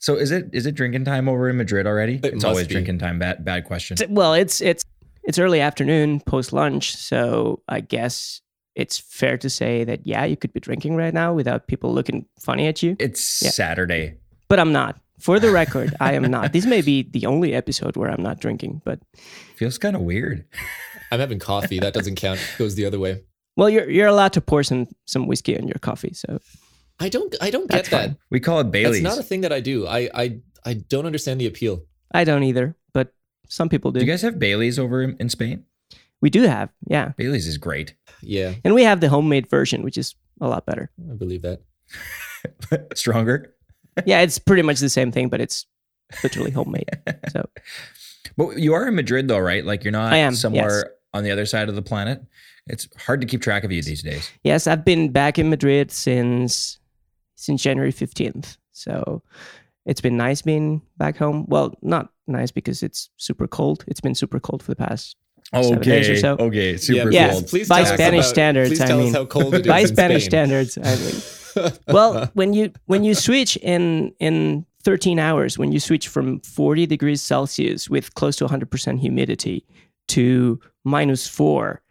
So is it is it drinking time over in Madrid already? It it's always be. drinking time. Bad bad question. Well, it's it's it's early afternoon, post lunch, so I guess it's fair to say that yeah, you could be drinking right now without people looking funny at you. It's Yeah. Saturday. But I'm not. For the record, I am not. This may be the only episode where I'm not drinking, but Feels kind of weird. I'm having coffee. That doesn't count. It Goes the other way. well, you're you're allowed to pour some some whiskey in your coffee, so I don't. I don't That's get that. fine. We call it Bailey's. That's not a thing that I do. I. I. I don't understand the appeal. I don't either. But some people do. do you guys have Bailey's over in in Spain? we do have, yeah, Bailey's is great. Yeah, and we have the homemade version, which is a lot better. I believe that. Stronger. yeah, it's pretty much the same thing, but it's literally homemade. So But you are in Madrid though, right? Like you're not I am, somewhere yes. on the other side of the planet. It's hard to keep track of you these days. yes, I've been back in Madrid since since January fifteenth. So it's been nice being back home. Well, not nice because it's super cold. It's been super cold for the past Seven days or so. Okay. Super Yeah, cold. Please By tell Spanish about- standards, Please I mean. us how cold it is. by in Spanish Spain. standards. I mean, well, when you when you switch in in 13 hours, when you switch from 40 degrees Celsius with close to 100% humidity to minus four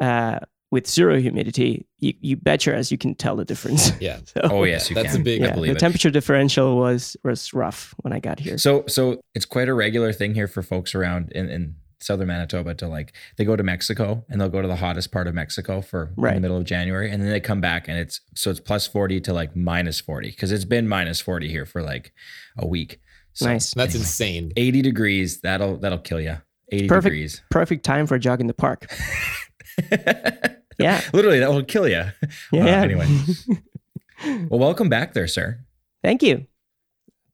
uh, with zero humidity, you, you betcha as you can tell the difference. Yeah. So, Oh yes, you That's can. a big- I yeah, believe the it. temperature differential was was rough when I got here. So so it's quite a regular thing here for folks around in, in southern Manitoba to like they go to Mexico and they'll go to the hottest part of Mexico for in the middle of January and then they come back and it's so it's plus 40 to like minus 40 because it's been minus 40 here for like a week. So nice, That's insane. 80 degrees, that'll that'll kill you. 80 Perfect. degrees. perfect time for a jog in the park. Yeah, Literally, that will kill you. yeah. anyway. Well, welcome back there, sir. Thank you,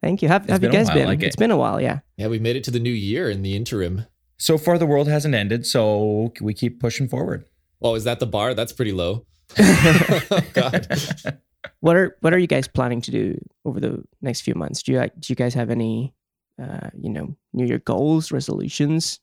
thank you. Have, have you guys while, been? like it's it. been a while. Yeah. Yeah, we made it to the new year in the interim. So far, the world hasn't ended, so we keep pushing forward. Oh, is that the bar? That's pretty low. oh, God. What are what are you guys planning to do over the next few months? Do you do you guys have any uh, you know New Year goals, resolutions,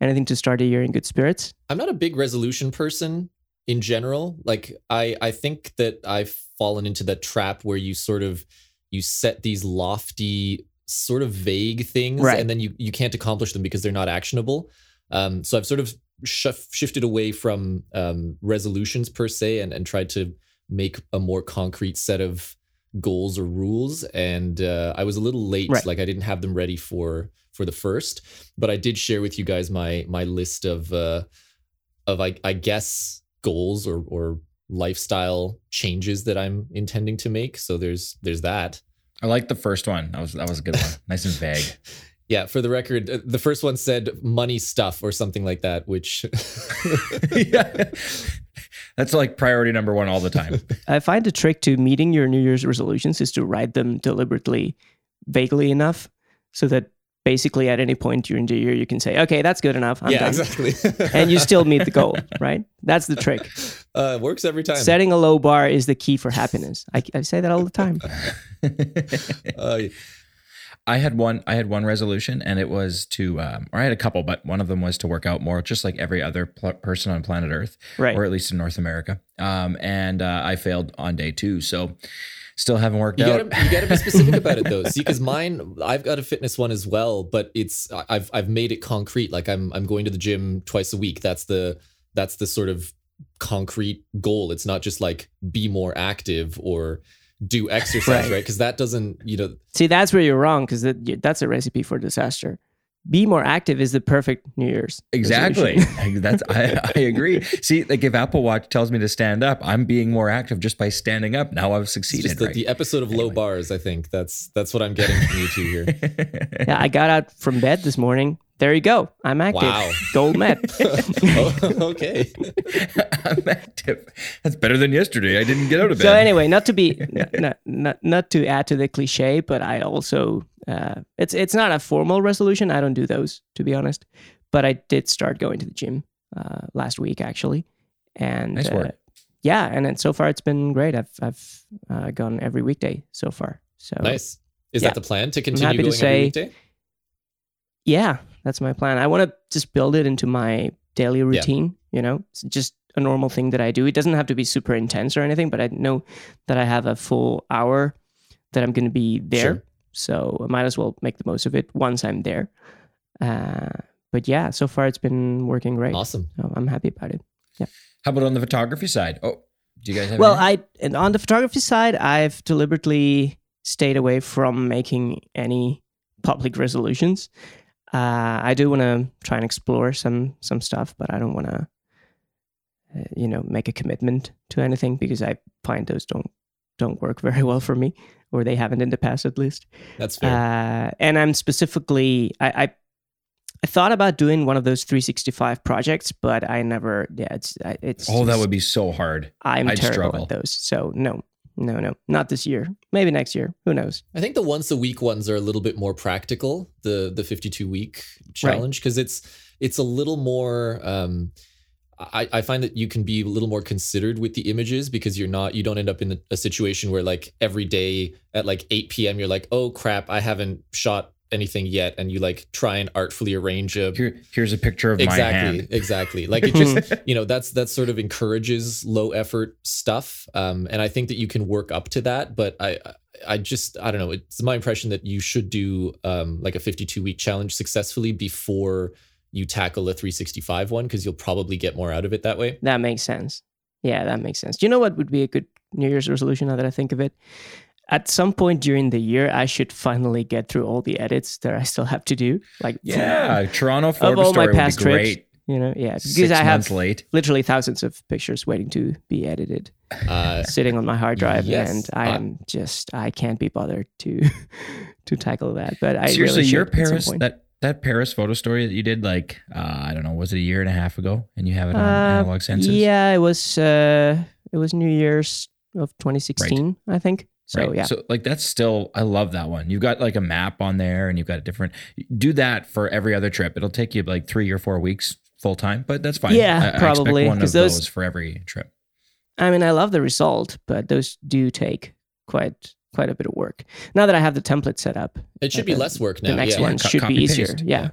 anything to start a year in good spirits? I'm not a big resolution person in general. Like I I think that I've fallen into that trap where you sort of you set these lofty sort of vague things Right. and then you you can't accomplish them because they're not actionable. Um so I've sort of shif- shifted away from um resolutions per se and and tried to make a more concrete set of goals or rules and uh, I was a little late Right. like I didn't have them ready for for the first but I did share with you guys my my list of uh of I, I guess goals or or lifestyle changes that I'm intending to make. So there's there's that. I like the first one. That was that was a good one. Nice and vague. Yeah, for the record, uh, the first one said money stuff or something like that, which yeah. That's like priority number one all the time. I find the trick to meeting your New Year's resolutions is to write them deliberately, vaguely enough, so that basically at any point during the year you can say, "Okay, that's good enough. I'm yeah, done," exactly. and you still meet the goal. Right? That's the trick. uh, works every time. Setting a low bar is the key for happiness. I, I say that all the time. Uh, I had one. I had one resolution, and it was to, um, or I had a couple, but one of them was to work out more, just like every other pl- person on planet Earth, Right. or at least in North America. Um, and uh, I failed on day two, so still haven't worked you out. gotta you gotta be specific about it though. See, because mine, I've got a fitness one as well, but it's I've I've made it concrete. Like I'm I'm going to the gym twice a week. That's the that's the sort of concrete goal. It's not just like be more active or do exercise, Right. right? Because that doesn't you know See, that's where you're wrong because that, that's a recipe for disaster. Be more active is the perfect New Year's. Exactly. That's I, I agree. See, like if Apple Watch tells me to stand up, I'm being more active just by standing up. Now I've It's succeeded. just the, right? the episode of low bars. I think that's that's what I'm getting from you two here. yeah, I got out from bed this morning. There you go. I'm active. Wow. Goal met. oh, okay. I'm active. That's better than yesterday. I didn't get out of bed. so anyway, not to be not, not not to add to the cliche, but I also uh, it's it's not a formal resolution. I don't do those to be honest, but I did start going to the gym uh, last week actually, and Nice uh, yeah, and then so far it's been great. I've I've uh, gone every weekday so far. So Nice. Is Yeah. that the plan to continue happy to say- every weekday? yeah, that's my plan. I want to just build it into my daily routine. You know, it's just a normal thing that I do. It doesn't have to be super intense or anything, but I know that I have a full hour that I'm going to be there. Sure. so I might as well make the most of it once I'm there. Uh, but yeah, so far it's been working great. Awesome. So I'm happy about it. Yeah. How about on the photography side? Oh, do you guys have? Well, anything? I and on the photography side, I've deliberately stayed away from making any public resolutions. Uh, I do want to try and explore some some stuff, but I don't want to, uh, you know, make a commitment to anything because I find those don't don't work very well for me, or they haven't in the past at least. That's fair. Uh, and I'm specifically, I, I, I thought about doing one of those 365 projects, but I never. Yeah, it's it's. oh, that would be so hard. I'm I'd terrible struggle. at those. So no, no, no, not this year. Maybe next year. Who knows? I think the once a week ones are a little bit more practical. The the 52 week challenge because it's it's a little more. Um, I, I find that you can be a little more considered with the images because you're not you don't end up in a situation where like every day at like 8 p.m. you're like oh crap I haven't shot anything yet and you like try and artfully arrange a Here, here's a picture of my exactly hand. exactly like it just you know that's that sort of encourages low effort stuff um and i think that you can work up to that but i i just i don't know it's my impression that you should do um like a 52 week challenge successfully before you tackle a 365 one because you'll probably get more out of it that way That makes sense. Yeah, that makes sense. Do you know what would be a good New Year's resolution now that I think of it? At some point during the year, I should finally get through all the edits that I still have to do. Like, Yeah, Toronto of Forbes all my past trips, you know, yeah, because Six I have late. literally thousands of pictures waiting to be edited, uh sitting on my hard drive, yes. and I Uh, am just I can't be bothered to to tackle that. But I Seriously, really your Paris that that Paris photo story that you did like uh, I don't know was it a year and a half ago and you have it on Uh, analog senses. Yeah, it was uh it was New Year's of 2016, I think. So Right. yeah. So like that's still I love that one. You've got like a map on there and you've got a different do that for every other trip. It'll take you like 3 or 4 weeks full time, but that's fine. Yeah, I- I probably, one of 'cause those- those for every trip. I mean, I love the result, but those do take quite quite a bit of work. Now that I have the template set up, it should Uh, be the- less work now. the next yeah one Co- should be easier. paste. Yeah. Yeah.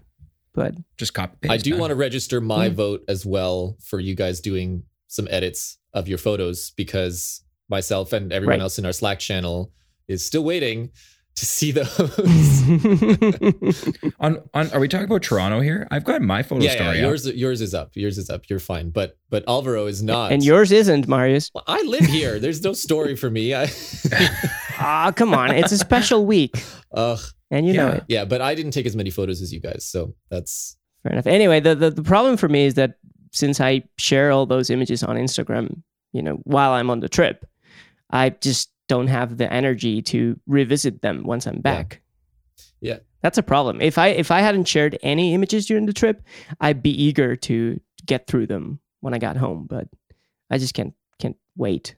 But Just copy paste. I do man. want to register my Hmm. vote as well for you guys doing some edits of your photos because myself and everyone Right. else in our Slack channel is still waiting to see those. on on are we talking about Toronto here? I've got my photo yeah, yeah, story. up. yours yours is up. Yours is up. You're fine. But but Alvaro is not. and yours isn't, Marius. Well, I live here. There's no story for me. I Ah, come on. It's a special week. Ugh. And you know it. yeah, but I didn't take as many photos as you guys, so that's Fair enough. Anyway, the, the, the problem for me is that since I share all those images on Instagram, you know, while I'm on the trip, I just don't have the energy to revisit them once I'm back. Yeah. That's a problem. If I if I hadn't shared any images during the trip, I'd be eager to get through them when I got home, but I just can't can't wait.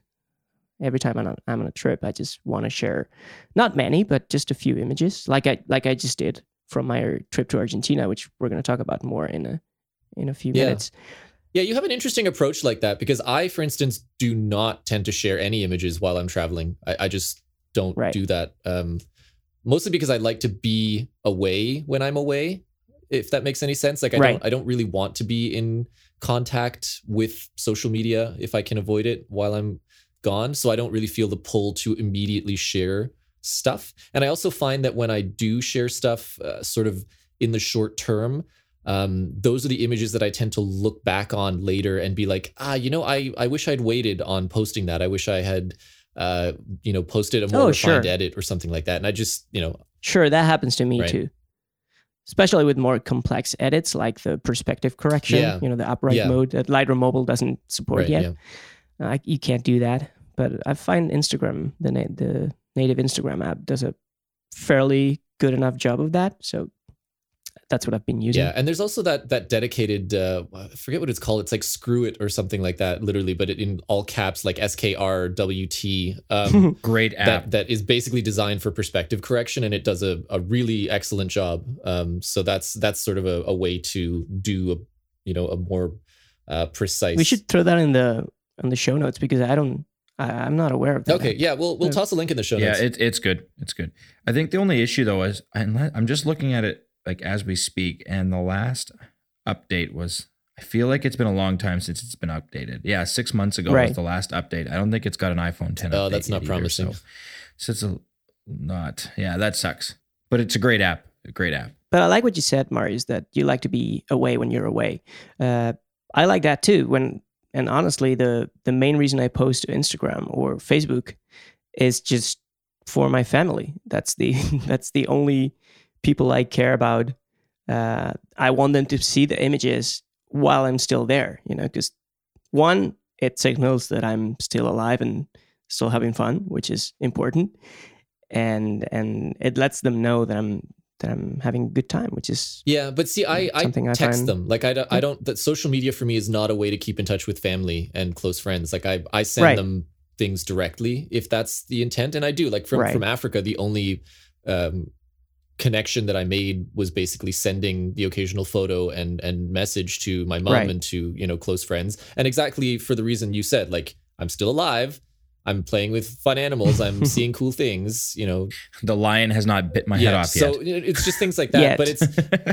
Every time I'm on, I'm on a trip, I just want to share not many, but just a few images, like I like I just did from my trip to Argentina, which we're going to talk about more in a in a few Yeah. minutes. Yeah, you have an interesting approach like that because I, for instance, do not tend to share any images while I'm traveling. I, I just don't Right. do that. Um, mostly because I like to be away when I'm away, if that makes any sense. Like I Right. don't, I don't really want to be in contact with social media if I can avoid it while I'm gone. So I don't really feel the pull to immediately share stuff. And I also find that when I do share stuff, uh, sort of in the short term, um, those are the images that I tend to look back on later and be like, ah, you know, I, I wish I'd waited on posting that. I wish I had, uh, you know, posted a more Oh, refined sure. edit or something like that. And I just, you know, Sure, that happens to me Right. too. Especially with more complex edits like the perspective correction, Yeah. you know, the upright Yeah. mode that Lightroom Mobile doesn't support right, yet. yeah. Uh, you can't do that. But I find Instagram, the na- the native Instagram app, does a fairly good enough job of that. So that's what I've been using. Yeah, and there's also that that dedicated uh, I forget what it's called. It's like screw it or something like that, literally, but it in all caps like S K R W T. Um, Great app. that that is basically designed for perspective correction, and it does a, a really excellent job. Um, so that's that's sort of a, a way to do a you know a more uh, precise. we should throw that in the in the show notes because I don't, I, I'm not aware of that. Okay, yeah, we'll we'll Yeah. toss a link in the show notes. yeah, notes. it, it's good. It's good. I think the only issue though is I'm just looking at it like as we speak, and the last update was. I feel like it's been a long time since it's been updated. Yeah, six months ago Right. was the last update. I don't think it's got an iPhone 10. Oh, update that's not yet either, promising. So, so it's a not. Yeah, that sucks. But it's a great app. A great app. But I like what you said, Marius, that you like to be away when you're away. Uh, I like that too. When and honestly, the the main reason I post to Instagram or Facebook is just for my family. That's the that's the only people I care about. Uh, I want them to see the images while I'm still there. You know, because one, it signals that I'm still alive and still having fun, which is important, and and it lets them know that I'm that I'm having a good time, which is yeah. But see, I I text them like I don't, I don't that social media for me is not a way to keep in touch with family and close friends. Like I I send right. them things directly if that's the intent, and I do. Like from right. from Africa, the only um, connection that I made was basically sending the occasional photo and and message to my mom right. and to you know close friends, and exactly for the reason you said, like I'm still alive. I'm playing with fun animals. I'm seeing cool things. You know, the lion has not bit my yeah, head off yet. So it's just things like that. but it's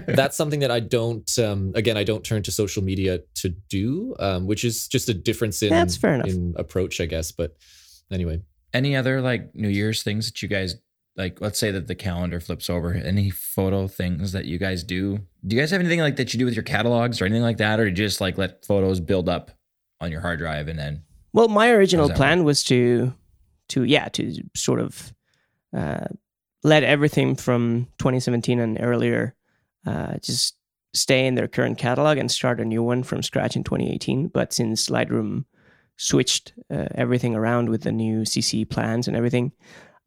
that's something that I don't. Um, again, I don't turn to social media to do, um, which is just a difference in that's fair enough. in approach, I guess. But anyway, any other like New Year's things that you guys like? Let's say that the calendar flips over. Any photo things that you guys do? Do you guys have anything like that you do with your catalogs or anything like that, or just like let photos build up on your hard drive and then well, my original plan work? was to, to yeah, to sort of uh, let everything from 2017 and earlier uh, just stay in their current catalog and start a new one from scratch in 2018. But since Lightroom switched uh, everything around with the new CC plans and everything,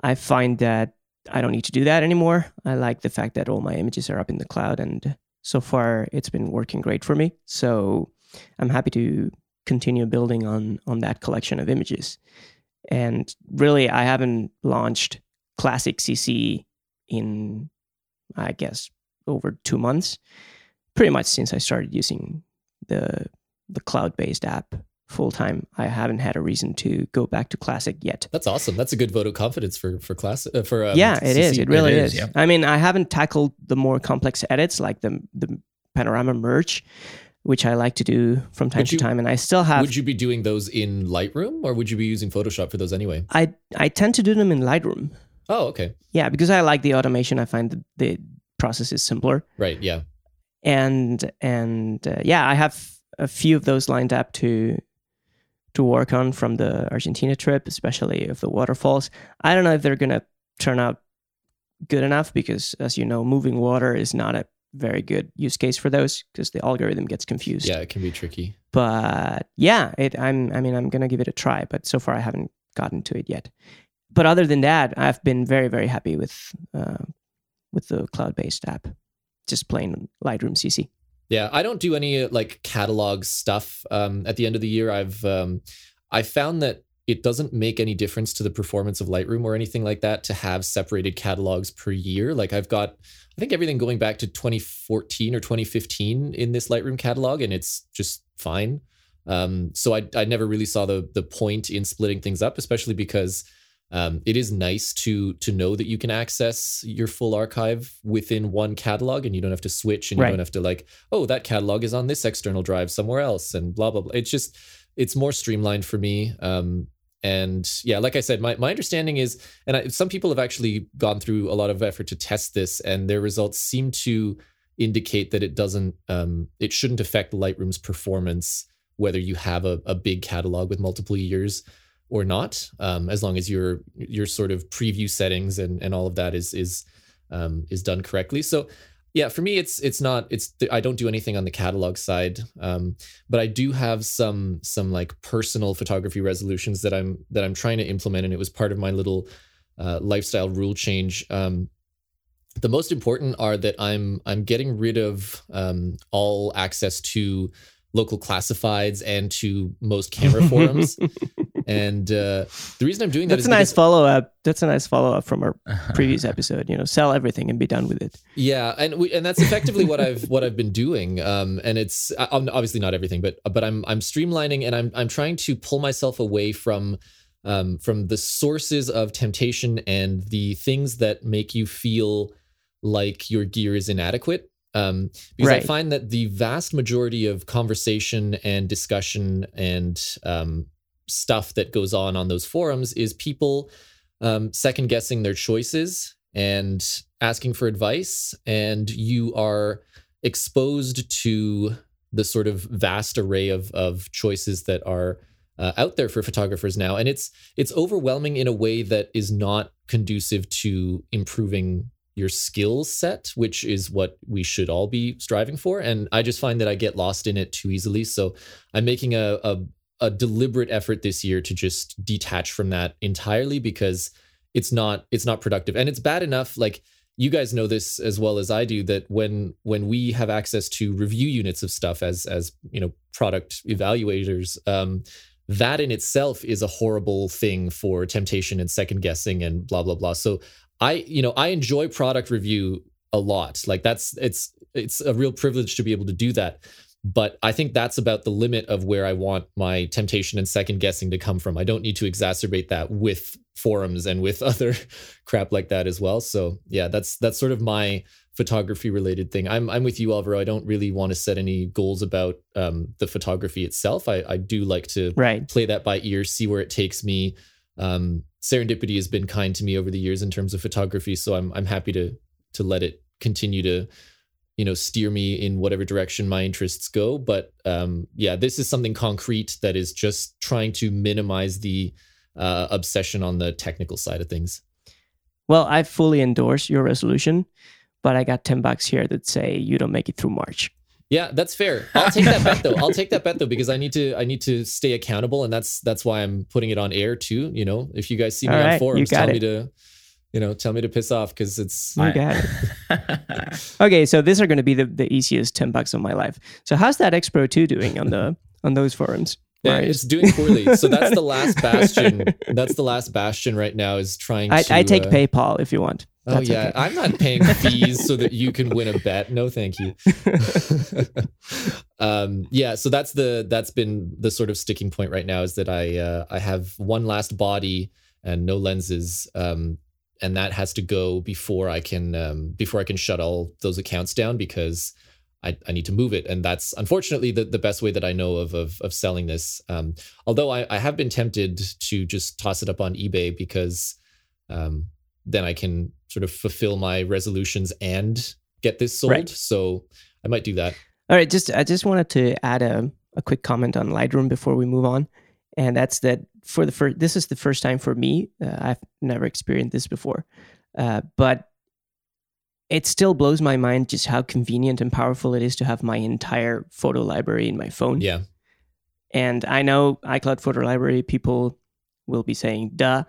I find that I don't need to do that anymore. I like the fact that all my images are up in the cloud, and so far it's been working great for me. So I'm happy to continue building on on that collection of images. And really, I haven't launched Classic CC in, I guess, over two months. Pretty much since I started using the the cloud based app full time. I haven't had a reason to go back to classic yet. That's awesome. That's a good vote of confidence for for classic uh, for um, yeah, It is. It really it is. is. Yeah. I mean, I haven't tackled the more complex edits like the the panorama merge, which I like to do from time to time. And I still have. Would you be doing those in Lightroom or would you be using Photoshop for those anyway? I I tend to do them in Lightroom. Oh, okay. Yeah, because I like the automation. I find the, the process is simpler. Right. Yeah. And and uh, yeah, I have a few of those lined up to to work on from the Argentina trip, especially of the waterfalls. I don't know if they're gonna turn out good enough because, as you know, moving water is not a very good use case for those because the algorithm gets confused. Yeah, it can be tricky. But yeah, it, I'm. I mean, I'm gonna give it a try. But so far, I haven't gotten to it yet. But other than that, I've been very, very happy with uh, with the cloud-based app. Just plain Lightroom CC. Yeah, I don't do any like catalog stuff. Um, at the end of the year, I've um, I found that it doesn't make any difference to the performance of Lightroom or anything like that to have separated catalogs per year. Like I've got I think everything going back to 2014 or 2015 in this Lightroom catalog, and it's just fine. Um, so I, I never really saw the the point in splitting things up, especially because um, it is nice to to know that you can access your full archive within one catalog, and you don't have to switch, and you don't have to like, oh, that catalog is on this external drive somewhere else, and blah blah blah. It's just it's more streamlined for me. Um, and yeah like i said my, my understanding is and I, some people have actually gone through a lot of effort to test this and their results seem to indicate that it doesn't um, it shouldn't affect lightroom's performance whether you have a, a big catalog with multiple years or not um, as long as your your sort of preview settings and and all of that is is um, is done correctly. So yeah for me it's it's not it's i don't do anything on the catalog side um, but i do have some some like personal photography resolutions that i'm that i'm trying to implement and it was part of my little uh, lifestyle rule change. Um, the most important are that i'm i'm getting rid of um, all access to local classifieds and to most camera forums and uh, the reason I'm doing that that's a nice follow up. That's a nice follow up from our previous episode. You know, sell everything and be done with it. Yeah, and we, and that's effectively what I've what I've been doing. Um, and it's obviously not everything, but but I'm I'm streamlining and I'm I'm trying to pull myself away from. Um, from the sources of temptation and the things that make you feel like your gear is inadequate um, because right. I find that the vast majority of conversation and discussion and um, stuff that goes on on those forums is people um, second guessing their choices and asking for advice, and you are exposed to the sort of vast array of of choices that are uh, out there for photographers now, and it's it's overwhelming in a way that is not conducive to improving your skill set, which is what we should all be striving for. And I just find that I get lost in it too easily. So I'm making a, a, a deliberate effort this year to just detach from that entirely because it's not it's not productive and it's bad enough like you guys know this as well as I do that when when we have access to review units of stuff as as you know product evaluators um, that in itself is a horrible thing for temptation and second guessing and blah blah blah so I, you know, I enjoy product review a lot. Like that's it's it's a real privilege to be able to do that. But I think that's about the limit of where I want my temptation and second guessing to come from. I don't need to exacerbate that with forums and with other crap like that as well. So yeah, that's that's sort of my photography related thing. I'm I'm with you, Alvaro. I don't really want to set any goals about um, the photography itself. I, I do like to right. play that by ear, see where it takes me. Um, serendipity has been kind to me over the years in terms of photography so i'm i'm happy to to let it continue to you know steer me in whatever direction my interests go. But um yeah this is something concrete that is just trying to minimize the uh, obsession on the technical side of things. Well i fully endorse your resolution but i got 10 bucks here that say you don't make it through march yeah, that's fair. I'll take that bet though. I'll take that bet though because I need to I need to stay accountable and that's that's why I'm putting it on air too, you know. If you guys see me All on forums tell it. me to you know, tell me to piss off because it's you got it. okay, so these are going to be the, the easiest 10 bucks of my life. So how's that X Pro 2 doing on the on those forums? Yeah, it's doing poorly. So that's the last bastion. That's the last bastion right now is trying I, to I take uh, PayPal if you want. Oh yeah, okay. I'm not paying fees so that you can win a bet. No, thank you. um, yeah, so that's the that's been the sort of sticking point right now is that I uh, I have one last body and no lenses, um, and that has to go before I can um, before I can shut all those accounts down because I, I need to move it, and that's unfortunately the, the best way that I know of of, of selling this. Um, although I, I have been tempted to just toss it up on eBay because um, then I can sort of fulfill my resolutions and get this sold. Right. So I might do that. All right, just I just wanted to add a, a quick comment on Lightroom before we move on, and that's that for the first this is the first time for me. Uh, I've never experienced this before, uh, but it still blows my mind just how convenient and powerful it is to have my entire photo library in my phone. Yeah. And I know iCloud Photo Library people will be saying "duh,"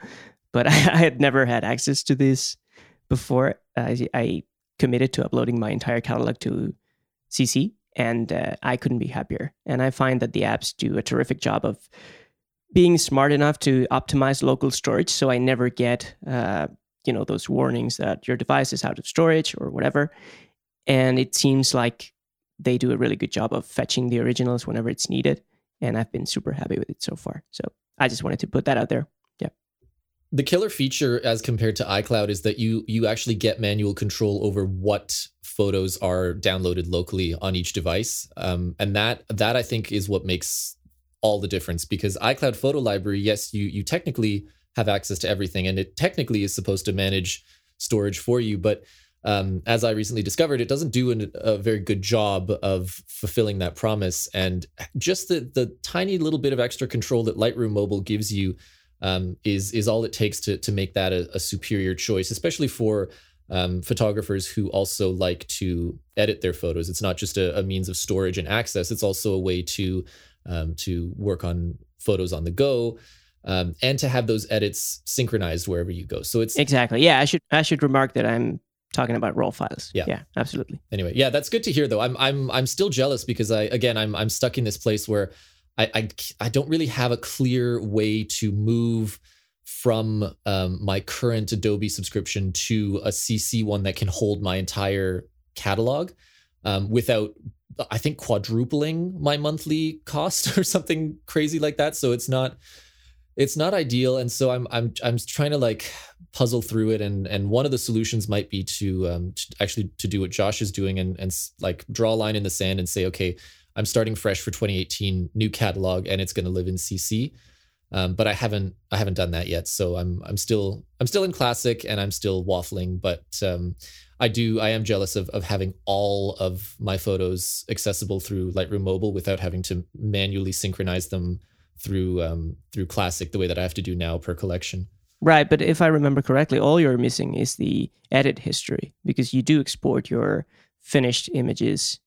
but I, I had never had access to this before. I, I committed to uploading my entire catalog to CC, and uh, I couldn't be happier. And I find that the apps do a terrific job of being smart enough to optimize local storage, so I never get uh, you know those warnings that your device is out of storage or whatever. And it seems like they do a really good job of fetching the originals whenever it's needed. And I've been super happy with it so far. So I just wanted to put that out there. Yeah. The killer feature as compared to iCloud is that you you actually get manual control over what photos are downloaded locally on each device. Um, and that that I think is what makes all the difference because iCloud Photo Library, yes, you you technically have access to everything and it technically is supposed to manage storage for you, but um, as I recently discovered, it doesn't do an, a very good job of fulfilling that promise. And just the the tiny little bit of extra control that Lightroom Mobile gives you um, is is all it takes to to make that a, a superior choice, especially for um, photographers who also like to edit their photos. It's not just a, a means of storage and access; it's also a way to um, to work on photos on the go. Um, and to have those edits synchronized wherever you go. So it's Exactly. Yeah, I should I should remark that I'm talking about raw files. Yeah. Yeah, absolutely. anyway yeah that's good to hear though i'm i'm i'm still jealous because i again i'm i'm stuck in this place where i i, I don't really have a clear way to move from um, my current adobe subscription to a cc one that can hold my entire catalog um, without i think quadrupling my monthly cost or something crazy like that so it's not it's not ideal and so i'm i'm i'm trying to like puzzle through it and and one of the solutions might be to um to actually to do what Josh is doing and and like draw a line in the sand and say okay I'm starting fresh for 2018 new catalog and it's going to live in CC Um, but I haven't I haven't done that yet. So I'm I'm still I'm still in classic and I'm still waffling. But um, I do I am jealous of of having all of my photos accessible through Lightroom Mobile without having to manually synchronize them through um, through classic the way that I have to do now per collection. Right, but if I remember correctly, all you're missing is the edit history because you do export your finished images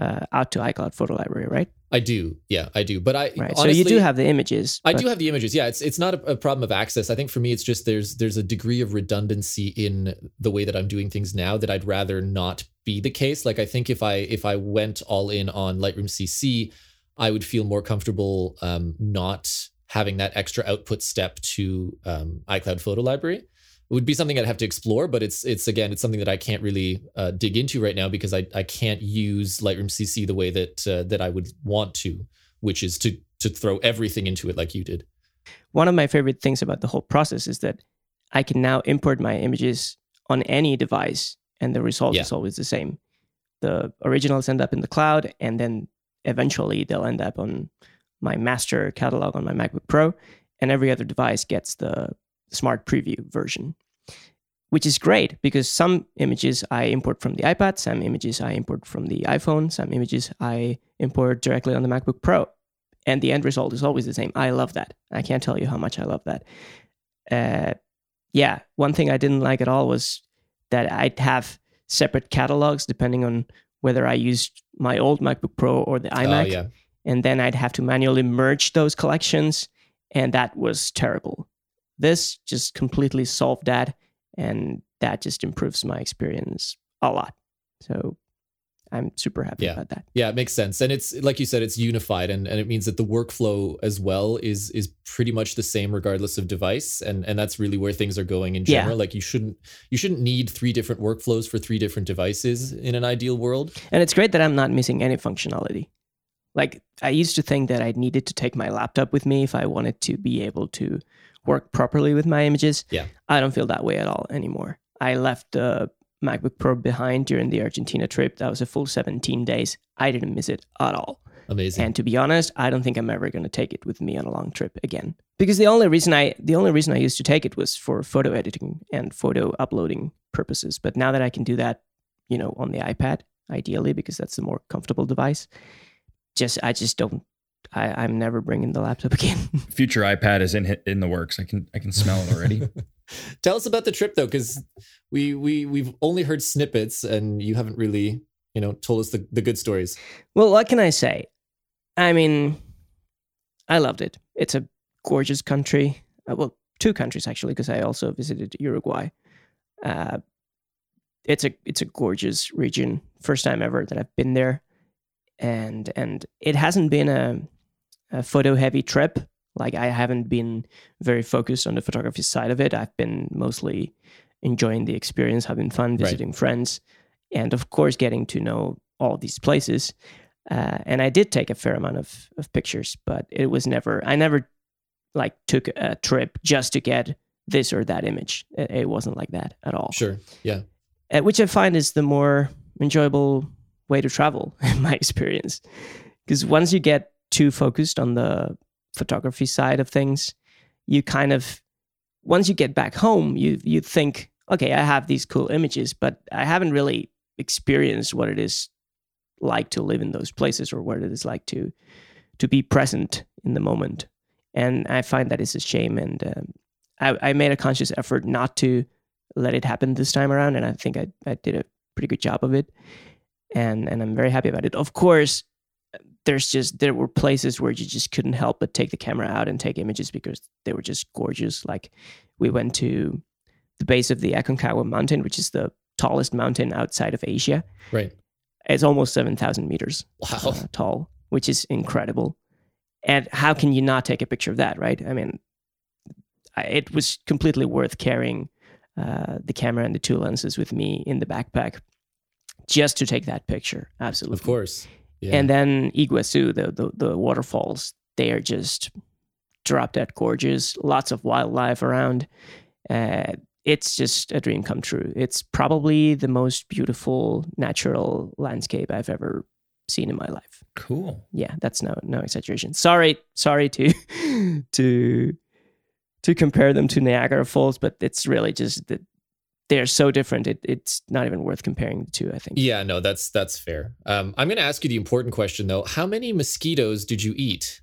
uh, out to iCloud Photo Library, right? I do, yeah, I do. But I Right. honestly, so you do have the images. I do have the images. Yeah, it's it's not a, a problem of access. I think for me, it's just there's there's a degree of redundancy in the way that I'm doing things now that I'd rather not be the case. Like I think if I if I went all in on Lightroom CC, I would feel more comfortable um, not having that extra output step to um, iCloud Photo Library. It would be something I'd have to explore, but it's it's again it's something that I can't really uh, dig into right now because I I can't use Lightroom CC the way that uh, that I would want to, which is to to throw everything into it like you did. one of my favorite things about the whole process is that I can now import my images on any device and the result Yeah. is always the same. The originals end up in the cloud and then eventually they'll end up on my master catalog on my MacBook Pro and every other device gets the smart preview version. Which is great because some images I import from the iPad, some images I import from the iPhone, some images I import directly on the MacBook Pro and the end result is always the same. I love that. I can't tell you how much I love that. Uh, yeah, one thing I didn't like at all was that I'd have separate catalogs depending on whether I used my old MacBook Pro or the oh, iMac, Oh yeah, and then I'd have to manually merge those collections, and that was terrible. This just completely solved that, and that just improves my experience a lot. So I'm super happy Yeah. about that. yeah, it makes sense. And it's like you said, it's unified, and, and it means that the workflow as well is is pretty much the same regardless of device. And and that's really where things are going in Yeah. general. Like you shouldn't you shouldn't need three different workflows for three different devices in an ideal world. And it's great that I'm not missing any functionality. Like I used to think that I needed to take my laptop with me if I wanted to be able to work properly with my images. Yeah. I don't feel that way at all anymore. I left the MacBook Pro behind during the Argentina trip. That was a full 17 days. I didn't miss it at all. Amazing. And to be honest, I don't think I'm ever going to take it with me on a long trip again. Because the only reason I the only reason I used to take it was for photo editing and photo uploading purposes. But now that I can do that, you know, on the iPad, ideally because that's the more comfortable device, just I just don't I, I'm never bringing the laptop again. Future iPad is in in the works. I can I can smell it already. Tell us about the trip though, because we we we've only heard snippets, and you haven't really you know told us the, the good stories. well, what can I say? I mean, I loved it. It's a gorgeous country. Uh, well, two countries actually, because I also visited Uruguay. Uh, it's a it's a gorgeous region. First time ever that I've been there, and and it hasn't been a, a photo heavy trip. Like I haven't been very focused on the photography side of it. I've been mostly enjoying the experience, having fun, visiting friends, and of course getting to know all these places. Uh, and I did take a fair amount of, of pictures, but it was never. I never like took a trip just to get this or that image. It, it wasn't like that at all Sure. Yeah. uh, which I find is the more enjoyable way to travel in my experience. Because once you get too focused on the photography side of things, you kind of once you get back home, you you think, okay, I have these cool images, but I haven't really experienced what it is like to live in those places or what it is like to to be present in the moment. And I find that is a shame. And um, I, I made a conscious effort not to let it happen this time around, and I think I, I did a pretty good job of it, and and I'm very happy about it. Of course, there's just there were places where you just couldn't help but take the camera out and take images because they were just gorgeous. Like we went to the base of the Aconcagua Mountain, which is the tallest mountain outside of Asia. Right. It's almost seven thousand meters Wow. uh, tall, which is incredible. And how can you not take a picture of that, right? I mean, I, it was completely worth carrying uh, the camera and the two lenses with me in the backpack just to take that picture. Absolutely. Of course. Yeah. And then Iguazu, the, the the waterfalls, they are just drop dead gorgeous. Lots of wildlife around. Uh, it's just a dream come true. It's probably the most beautiful natural landscape I've ever seen in my life. Cool. Yeah, that's no no exaggeration. Sorry, sorry to to to compare them to Niagara Falls, but it's really just that they're so different. It, it's not even worth comparing the two. I think. Yeah, no, that's that's fair. Um, I'm going to ask you the important question though. How many mosquitoes did you eat?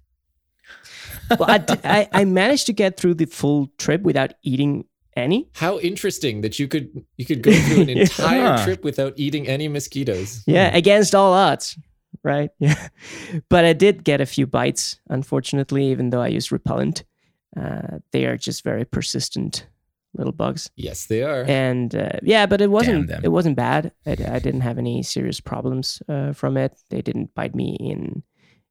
well, I, did- I I managed to get through the full trip without eating any. How interesting that you could you could go through an entire Huh. trip without eating any mosquitoes. Yeah, against all odds, right? Yeah, but I did get a few bites. Unfortunately, even though I used repellent, uh, they are just very persistent little bugs. Yes, they are. and uh, yeah but it wasn't it wasn't bad I, I didn't have any serious problems uh, from it they didn't bite me in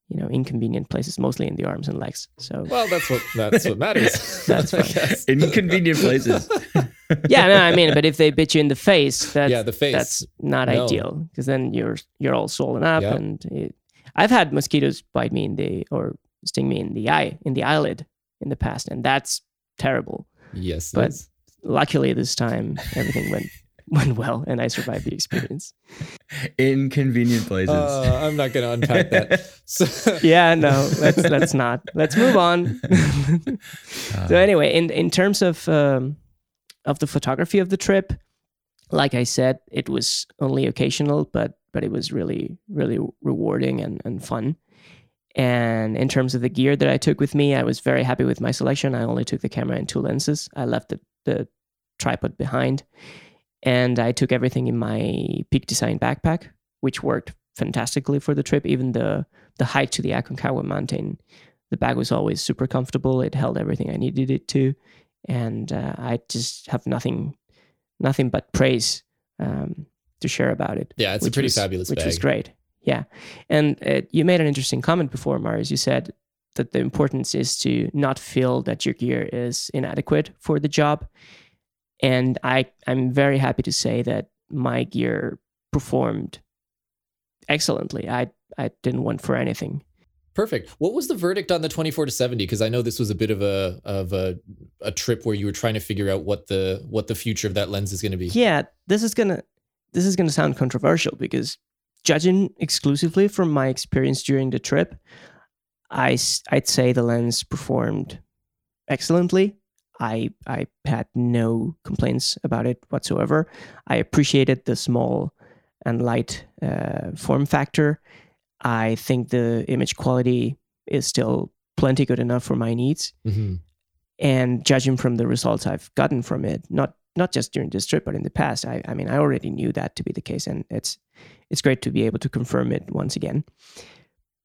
you know inconvenient places mostly in the arms and legs so Well, that's what that's what matters. That's fine. Inconvenient places. yeah no i mean but if they bit you in the face that's Yeah, the face. that's not No. ideal because then you're you're all swollen up Yeah. and it, i've had mosquitoes bite me in the or sting me in the eye in the eyelid in the past and that's terrible Yes, But- yes. Luckily this time everything went went well and i survived the experience. Inconvenient places. Uh, I'm not going to unpack that. So, yeah no let's let's not. Let's move on. So anyway in in terms of um, of the photography of the trip like i said it was only occasional but but it was really really rewarding and, and fun. And in terms of the gear that i took with me i was very happy with my selection. I only took the camera and two lenses. I left the, the tripod behind and i took everything in my peak design backpack which worked fantastically for the trip even the the hike to the aconcagua mountain the bag was always super comfortable. It held everything I needed it to, and uh, I just have nothing, nothing but praise um, to share about it. yeah, it's a pretty was- fabulous which bag. was great. Yeah, and uh, you made an interesting comment before, Marius. You said that the importance is to not feel that your gear is inadequate for the job, and I I'm very happy to say that my gear performed excellently. I I didn't want for anything. Perfect. What was the verdict on the 24 to 70? Because I know this was a bit of a of a, a trip where you were trying to figure out what the what the future of that lens is going to be. yeah this is gonna this is gonna sound controversial because judging exclusively from my experience during the trip I, i'd say the lens performed excellently i i had no complaints about it whatsoever i appreciated the small and light uh, form factor i think the image quality is still plenty good enough for my needs Mhm. and judging from the results I've gotten from it, not not just during this trip, but in the past, I, I mean, I already knew that to be the case, and it's it's great to be able to confirm it once again.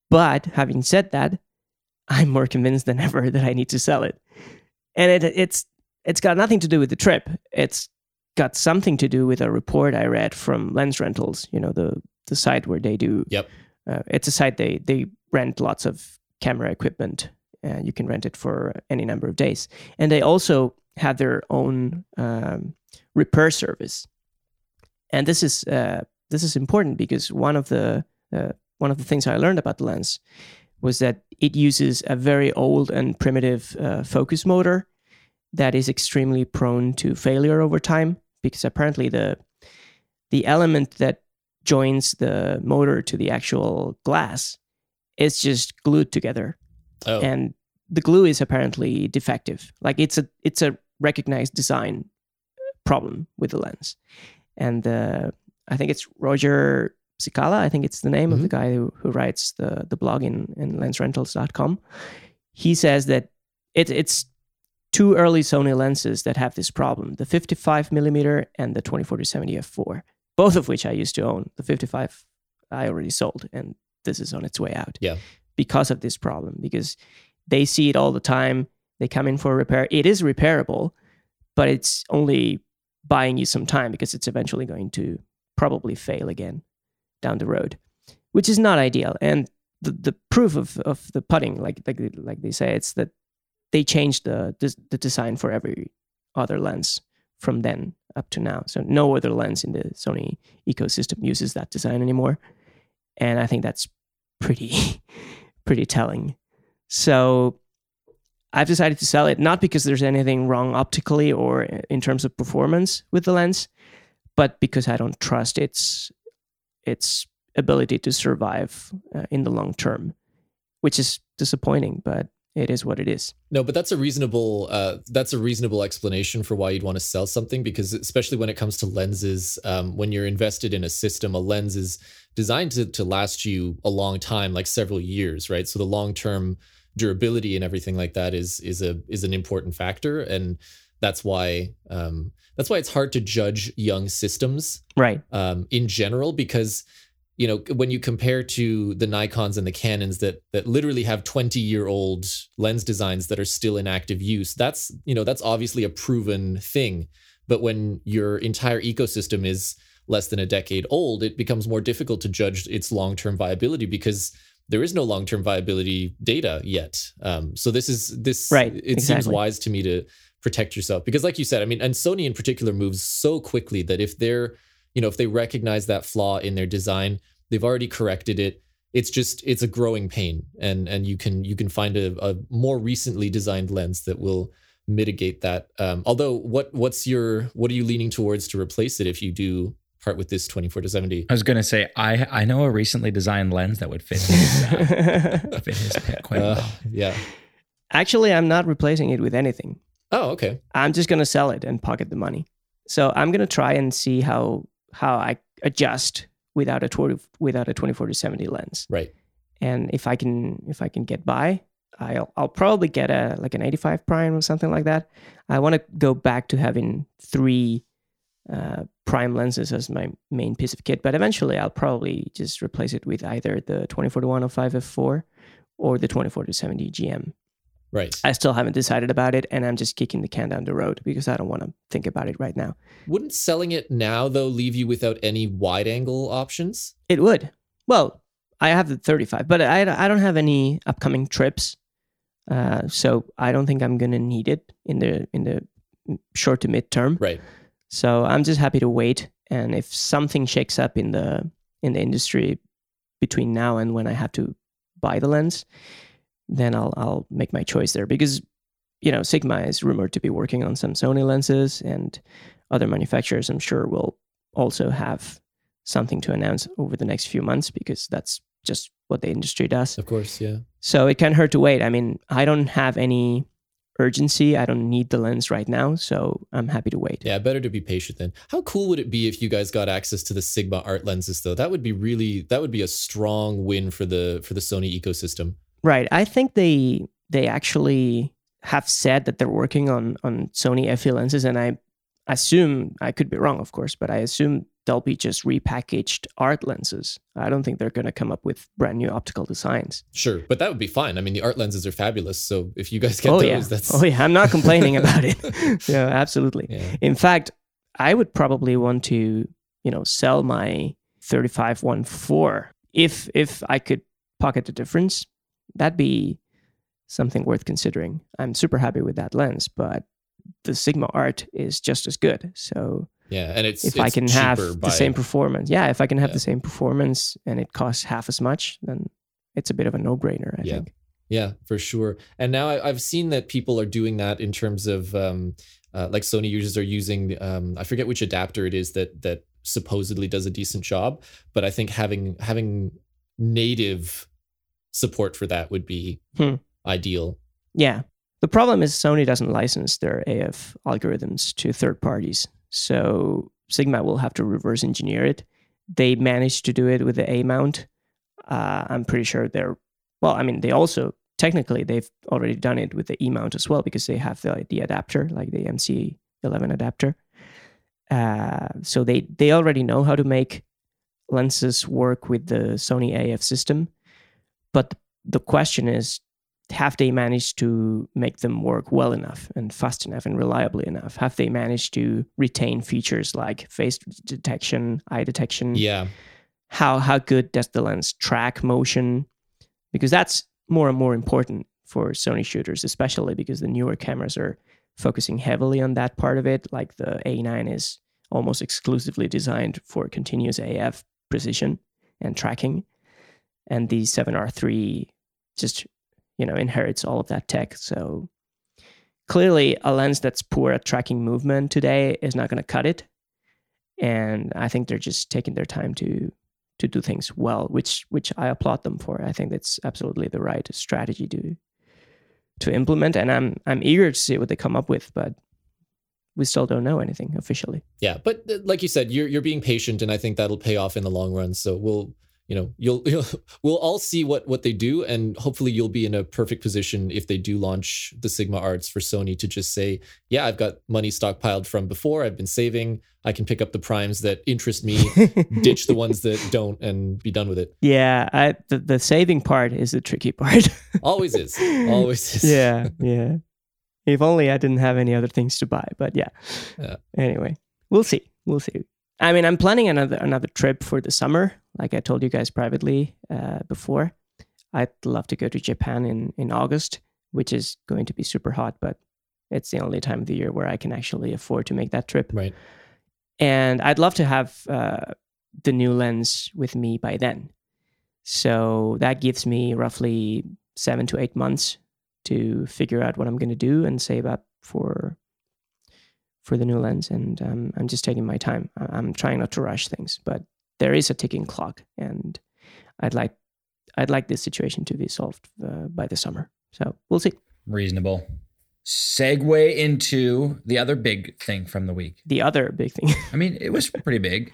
But having said that, I'm more convinced than ever that I need to sell it, and it it's it's got nothing to do with the trip. It's got something to do with a report I read from Lens Rentals. You know, the the site where they do. Yep. Uh, it's a site they they rent lots of camera equipment. Uh, you can rent it for any number of days, and they also have their own um, repair service. And this is uh, this is important because one of the uh, one of the things I learned about the lens was that it uses a very old and primitive uh, focus motor that is extremely prone to failure over time because apparently the the element that joins the motor to the actual glass is just glued together. Oh, and the glue is apparently defective. Like it's a it's a recognized design problem with the lens. And uh, i think it's roger Cicala, I think it's the name of the mm-hmm. guy who, who writes the, the blog in, in lensrentals.com. He says that it, it's two early Sony lenses that have this problem the 55 millimeter and the 24 to 70 f4, both of which I used to own. The 55 I already sold, and this is on its way out. Yeah. Because of this problem, because they see it all the time. They come in for a repair. It is repairable, but it's only buying you some time because it's eventually going to probably fail again down the road, which is not ideal. And the, the proof of, of the putting, like, like like they say, it's that they changed the, the design for every other lens from then up to now. So no other lens in the Sony ecosystem uses that design anymore, and I think that's pretty pretty telling. So I've decided to sell it not because there's anything wrong optically or in terms of performance with the lens, but because I don't trust its its ability to survive uh, in the long term, which is disappointing, but it is what it is. No, but that's a reasonable uh, that's a reasonable explanation for why you'd want to sell something because especially when it comes to lenses, um, when you're invested in a system, a lens is designed to, to last you a long time, like several years, right? So the long term durability and everything like that is is a is an important factor, and that's why um, that's why it's hard to judge young systems, right? Um, in general, because you know when you compare to the Nikons and the Canons that that literally have 20 year old lens designs that are still in active use that's you know that's obviously a proven thing but when your entire ecosystem is less than a decade old it becomes more difficult to judge its long term viability because there is no long term viability data yet um, so this is this right it exactly. seems wise to me to protect yourself. Because like you said i mean and sony in particular moves so quickly that if they're you know if they recognize that flaw in their design they've already corrected it. It's just it's a growing pain. And and you can you can find a, a more recently designed lens that will mitigate that. Um, although what what's your what are you leaning towards to replace it if you do part with this 24 to 70 i was going to say i i know a recently designed lens that would fit his, uh, fit his pit quite uh, well. yeah. Actually i'm not replacing it with anything oh okay i'm just going to sell it and pocket the money so i'm going to try and see how how i adjust without a 20, without a 24 to 70 lens. Right. And if I can if I can get by, I'll I'll probably get a like an 85 prime or something like that. I want to go back to having three uh, prime lenses as my main piece of kit, but eventually I'll probably just replace it with either the 24 to 105 f4 or the 24 to 70 GM. Right. I still haven't decided about it, and I'm just kicking the can down the road because I don't want to think about it right now. Wouldn't selling it now though leave you without any wide angle options? It would. Well, I have the 35, but I I don't have any upcoming trips, uh, so I don't think I'm gonna need it in the in the short to mid term. Right. So I'm just happy to wait, and if something shakes up in the in the industry between now and when I have to buy the lens, then I'll I'll make my choice there because you know Sigma is rumored to be working on some Sony lenses and other manufacturers I'm sure will also have something to announce over the next few months because that's just what the industry does. Of course, yeah. So it can't hurt to wait. I mean, I don't have any urgency. I don't need the lens right now, so I'm happy to wait. Yeah, better to be patient then. How cool would it be if you guys got access to the Sigma art lenses though? That would be really that would be a strong win for the for the Sony ecosystem. Right. I think they they actually have said that they're working on on Sony FE lenses, and I assume I could be wrong, of course, but I assume they'll be just repackaged art lenses. I don't think they're going to come up with brand new optical designs. Sure, but that would be fine. I mean, the art lenses are fabulous. So if you guys get oh, those, yeah. that's oh yeah, I'm not complaining about it. yeah, absolutely. Yeah. In fact, I would probably want to you know sell my 35 1.4 if if I could pocket the difference that'd be something worth considering. I'm super happy with that lens, but the Sigma Art is just as good. So yeah, and it's if it's I can have the same performance, yeah, if I can have Yeah. the same performance and it costs half as much, then it's a bit of a no-brainer. I Yeah. think. Yeah, for sure. And now I, I've seen that people are doing that in terms of um, uh, like Sony users are using um, I forget which adapter it is that that supposedly does a decent job, but I think having having native support for that would be Hmm. ideal. Yeah. The problem is Sony doesn't license their AF algorithms to third parties. So Sigma will have to reverse engineer it. They managed to do it with the A mount. Uh, I'm pretty sure they're, well, I mean, they also, technically, they've already done it with the E mount as well because they have the, the adapter, like the MC11 adapter. Uh, so they, they already know how to make lenses work with the Sony AF system. But the question is, have they managed to make them work well enough and fast enough and reliably enough? Have they managed to retain features like face detection, eye detection? Yeah, How how good does the lens track motion? Because that's more and more important for Sony shooters, especially because the newer cameras are focusing heavily on that part of it. Like the A9 is almost exclusively designed for continuous AF precision and tracking, and the 7R3 just you know inherits all of that tech so clearly a lens that's poor at tracking movement today is not going to cut it and i think they're just taking their time to to do things well, which which I applaud them for. I think that's absolutely the right strategy to to implement, and I'm I'm eager to see what they come up with, but we still don't know anything officially. Yeah, but like you said, you're you're being patient, and I think that'll pay off in the long run. So we'll you know you'll, you'll we'll all see what what they do and hopefully you'll be in a perfect position if they do launch the sigma arts for sony to just say yeah i've got money stockpiled from before i've been saving i can pick up the primes that interest me ditch the ones that don't and be done with it. Yeah I, the, the saving part is the tricky part. Always is. Always is. Yeah yeah. If only i didn't have any other things to buy but yeah, Yeah. anyway we'll see. We'll see. I mean, I'm planning another another trip for the summer, like I told you guys privately uh, before. I'd love to go to Japan in in August, which is going to be super hot, but it's the only time of the year where I can actually afford to make that trip. right And I'd love to have uh, the new lens with me by then. So that gives me roughly seven to eight months to figure out what I'm going to do and save up for for the new lens. And um, I'm just taking my time. I'm trying not to rush things, but there is a ticking clock, and I'd like I'd like this situation to be solved uh, by the summer. So we'll see. Reasonable. Segue into the other big thing from the week. The other big thing. I mean, it was pretty big.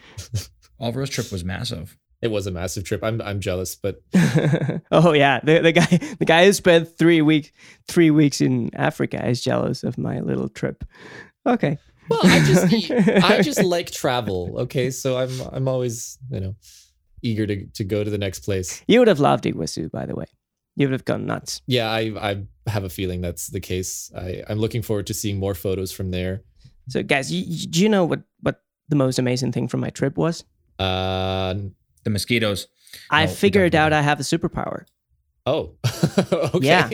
Alvaro's trip was massive. it was a massive trip i'm i'm jealous but oh yeah, the the guy the guy who spent three week three weeks in Africa is jealous of my little trip. Okay. Well i just i just like travel okay so i'm i'm always you know eager to to go to the next place You would have loved Iguazu, by the way. You would have gone nuts. Yeah, I I have a feeling that's the case. I I'm looking forward to seeing more photos from there. So, guys, you, you- do you know what what the most amazing thing from my trip was? Uh The mosquitoes. I Oh, figured out. I have a superpower. oh. okay. Yeah.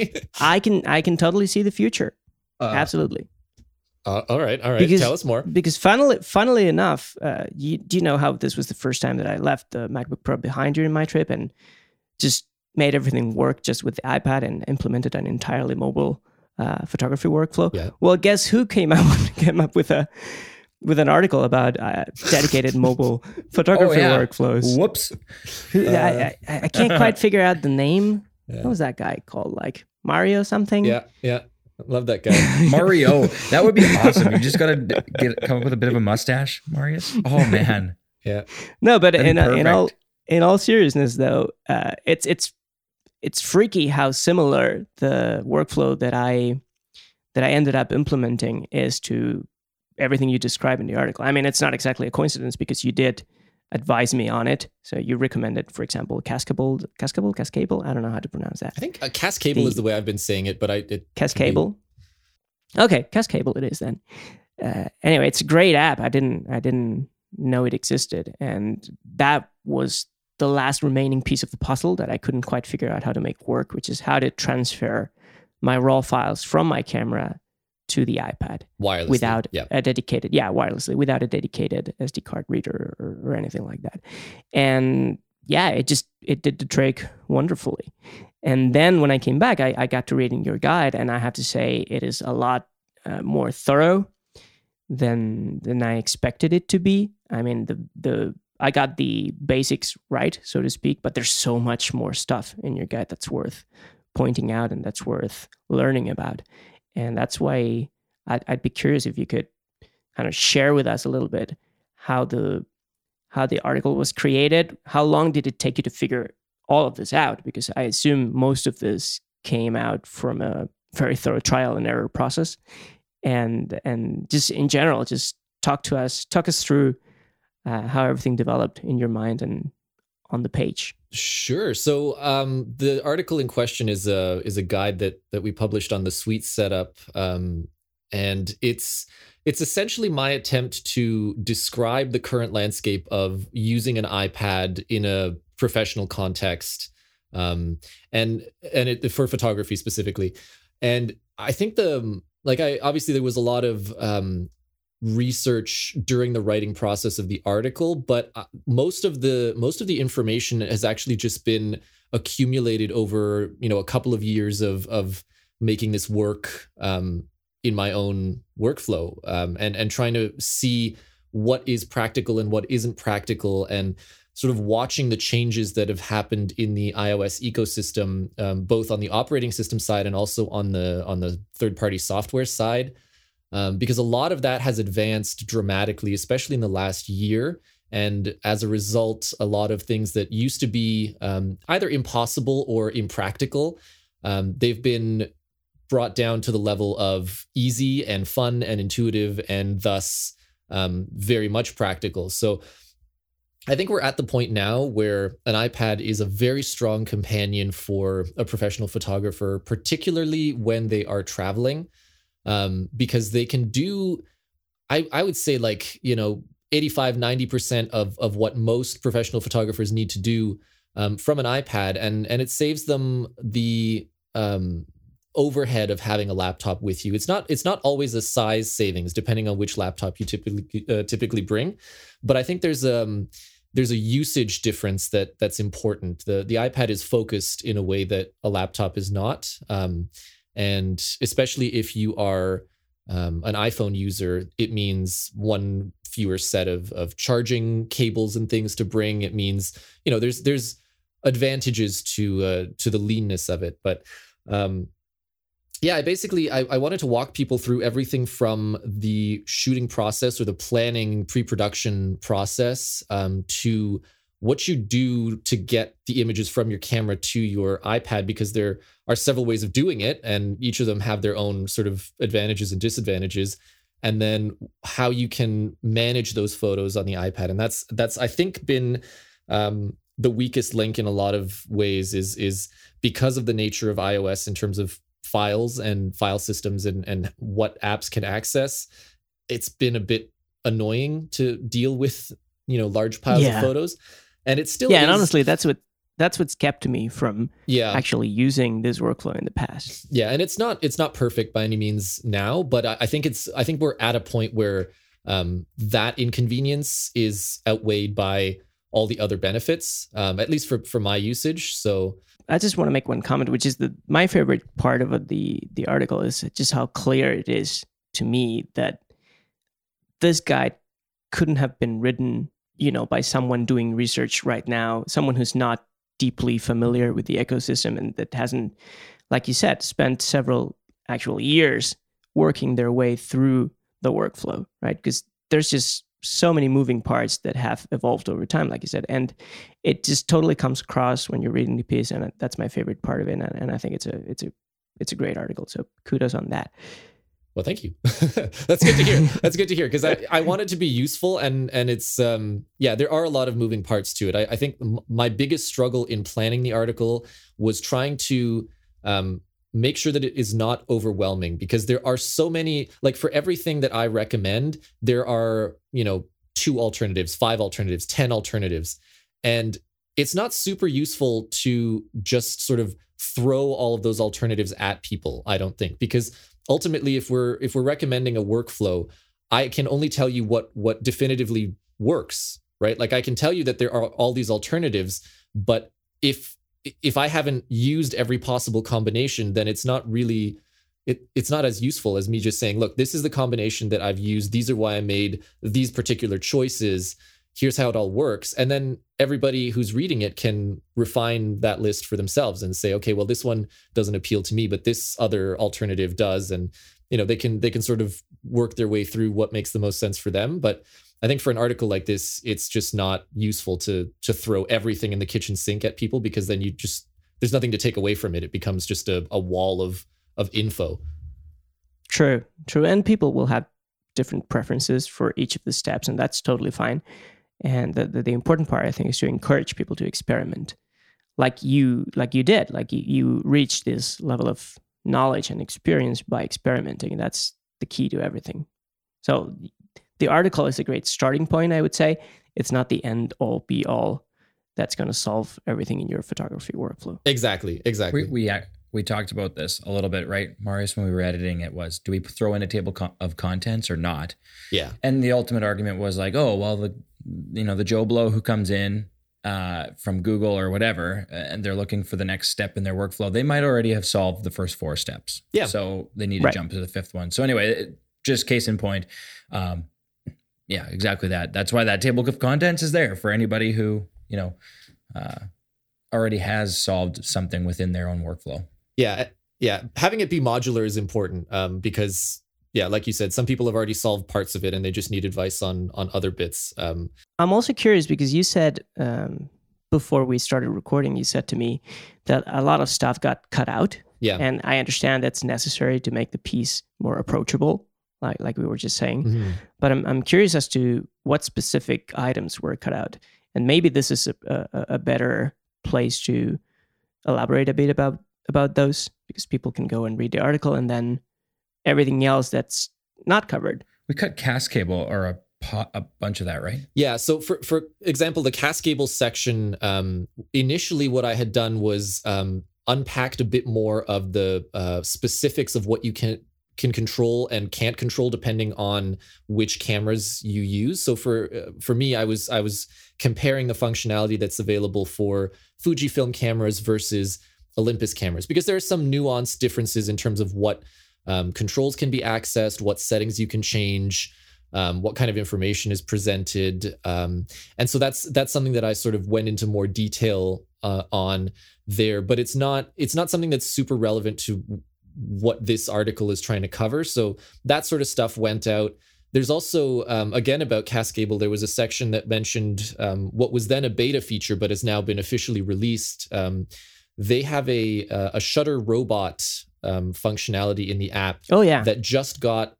I can I can totally see the future. Uh, Absolutely. Uh, all right. All right. Because- Tell us more. Because funnily, funnily enough, uh, you, do you know how this was the first time that I left the MacBook Pro behind during my trip and just made everything work just with the iPad and implemented an entirely mobile uh, photography workflow? Yeah. Well, guess who came out came up with a with an article about uh, dedicated mobile photography yeah. workflows? Whoops. Who- I, I, I can't quite figure out the name. Yeah. What was that guy called? Like Mario something? Yeah. Yeah. Love that guy. Mario. That would be awesome. You just got to get come up with a bit of a mustache, Marius. Oh man. Yeah. No, but That'd in be in all in all seriousness, though, uh, it's it's it's freaky how similar the workflow that I that I ended up implementing is to everything you describe in the article. I mean, it's not exactly a coincidence because you did advise me on it. So you recommended, for example, Cascable, Cascable, Cascable. I don't know how to pronounce that. I think uh, Cascable The- is the way I've been saying it, but I it Cascable. Okay, Cascable it is then. Uh, anyway, it's a great app. I didn't I didn't know it existed, and that was the last remaining piece of the puzzle that I couldn't quite figure out how to make work, which is how to transfer my raw files from my camera to the iPad wirelessly. without Yeah. a dedicated yeah wirelessly without a dedicated sd card reader or, or anything like that and yeah it just it did the trick wonderfully and then when i came back i, I got to reading your guide and i have to say it is a lot uh, more thorough than than i expected it to be i mean the the i got the basics right so to speak but there's so much more stuff in your guide that's worth pointing out and that's worth learning about and that's why I'd, I'd be curious if you could kind of share with us a little bit how the how the article was created. How long did it take you to figure all of this out? Because i assume most of this came out from a very thorough trial and error process. And and just in general just talk to us talk us through uh, how everything developed in your mind and on the page Sure. So um, the article in question is a is a guide that that we published on the Sweet Setup, um, and it's it's essentially my attempt to describe the current landscape of using an iPad in a professional context, um, and and it, for photography specifically. And I think the like I obviously there was a lot of um, research during the writing process of the article but uh, most of the most of the information has actually just been accumulated over you know a couple of years of of making this work um, in my own workflow um, and and trying to see what is practical and what isn't practical and sort of watching the changes that have happened in the iOS ecosystem, um, both on the operating system side and also on the on the third party software side, um, because a lot of that has advanced dramatically, especially in the last year. And as a result, a lot of things that used to be um, either impossible or impractical, um, they've been brought down to the level of easy and fun and intuitive and thus um, very much practical. So I think we're at the point now where an iPad is a very strong companion for a professional photographer, particularly when they are traveling, um, because they can do, I, I would say, like, you know, 85, 90% of, of what most professional photographers need to do um, from an iPad. And, and it saves them the, um, overhead of having a laptop with you. It's not it's not always a size savings depending on which laptop you typically uh, typically bring, but I think there's um there's a usage difference that that's important. The the iPad is focused in a way that a laptop is not, um, and especially if you are um, an iPhone user, it means one fewer set of of charging cables and things to bring. It means you know there's there's advantages to uh, to the leanness of it, but um, yeah, I basically I, I wanted to walk people through everything from the shooting process or the planning pre-production process um, to what you do to get the images from your camera to your iPad because there are several ways of doing it and each of them have their own sort of advantages and disadvantages and then how you can manage those photos on the iPad and that's that's I think been um, the weakest link in a lot of ways is is because of the nature of iOS in terms of files and file systems and, and what apps can access, it's been a bit annoying to deal with, you know, large piles yeah. of photos. And it's still Yeah, is, and honestly that's what that's what's kept me from yeah. actually using this workflow in the past. Yeah, and it's not it's not perfect by any means now, but I, I think it's I think we're at a point where um, that inconvenience is outweighed by all the other benefits, um, at least for for my usage. So I just want to make one comment, which is that my favorite part of the the article is just how clear it is to me that this guide couldn't have been written, you know, by someone doing research right now, someone who's not deeply familiar with the ecosystem and that hasn't, like you said, spent several actual years working their way through the workflow, right? Because there's just so many moving parts that have evolved over time, like you said, and it just totally comes across when you're reading the piece, and that's my favorite part of it. And, I think it's a it's a it's a great article. So kudos on that. Well, thank you. That's good to hear. That's good to hear because I, I want it to be useful and and it's um yeah there are a lot of moving parts to it. I, I think my biggest struggle in planning the article was trying to um make sure that it is not overwhelming because there are so many like for everything that I recommend there are you know two alternatives five alternatives 10 alternatives and it's not super useful to just sort of throw all of those alternatives at people I don't think because ultimately if we're if we're recommending a workflow I can only tell you what what definitively works right like I can tell you that there are all these alternatives but if if I haven't used every possible combination, then it's not really it, it's not as useful as me just saying, look, this is the combination that I've used. These are why I made these particular choices. Here's how it all works. And then everybody who's reading it can refine that list for themselves and say, okay, well, this one doesn't appeal to me, but this other alternative does. And you know, they can they can sort of work their way through what makes the most sense for them. But I think for an article like this, it's just not useful to to throw everything in the kitchen sink at people because then you just there's nothing to take away from it. It becomes just a, a wall of of info. True, true, and people will have different preferences for each of the steps, and that's totally fine. And the, the, the important part, I think, is to encourage people to experiment, like you like you did, like you, you reached this level of knowledge and experience by experimenting, and that's the key to everything. So the article is a great starting point, I would say. It's not the end all be all that's going to solve everything in your photography workflow. Exactly. Exactly. We, we, uh, we talked about this a little bit, right, Marius, when we were editing it was, do we throw in a table of contents or not? Yeah. And the ultimate argument was like, oh, well, the, you know, the Joe Blow who comes in uh, from Google or whatever, and they're looking for the next step in their workflow, they might already have solved the first four steps. Yeah. So they need to right. jump to the fifth one. So anyway, just case in point, um, yeah, exactly that. That's why that table of contents is there for anybody who you know, uh, already has solved something within their own workflow. Yeah, yeah. Having it be modular is important um, because yeah, like you said, some people have already solved parts of it and they just need advice on on other bits. Um, I'm also curious because you said um, before we started recording, you said to me that a lot of stuff got cut out. yeah, And I understand that's necessary to make the piece more approachable, like like we were just saying. Mhm. But I'm I'm curious as to what specific items were cut out, and maybe this is a a, a better place to elaborate a bit about about those because people can go and read the article and then everything else that's not covered. We cut Cascable or a pot, a bunch of that, right? Yeah. So for for example, the Cascable section, um, initially what I had done was um, unpacked a bit more of the uh, specifics of what you can can control and can't control depending on which cameras you use. So for uh, for me, I was I was comparing the functionality that's available for Fujifilm cameras versus Olympus cameras because there are some nuanced differences in terms of what um, controls can be accessed, what settings you can change, um, what kind of information is presented, um, and so that's that's something that I sort of went into more detail uh, on there. But it's not it's not something that's super relevant to what this article is trying to cover. So that sort of stuff went out. There's also, um, again, about Cascable, there was a section that mentioned um, what was then a beta feature, but has now been officially released. Um, they have a uh, a shutter robot um, functionality in the app Oh yeah, that just got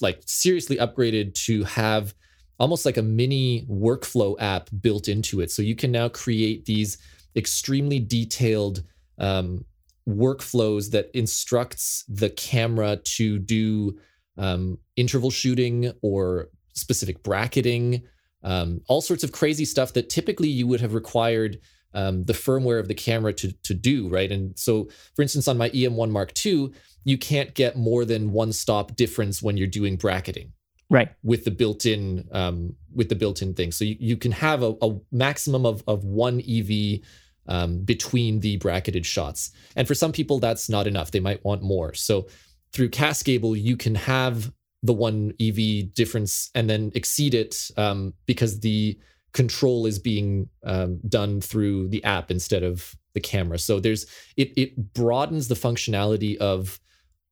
like seriously upgraded to have almost like a mini workflow app built into it. So you can now create these extremely detailed um, workflows that instructs the camera to do um, interval shooting or specific bracketing, um, all sorts of crazy stuff that typically you would have required um, the firmware of the camera to to do right. And so, for instance, on my EM1 Mark II, you can't get more than one stop difference when you're doing bracketing right. with the built-in um, with the built-in thing. So you, you can have a, a maximum of of one EV um, between the bracketed shots. And for some people, that's not enough. They might want more. So through Cascable, you can have the one EV difference and then exceed it um, because the control is being um, done through the app instead of the camera. So there's it it broadens the functionality of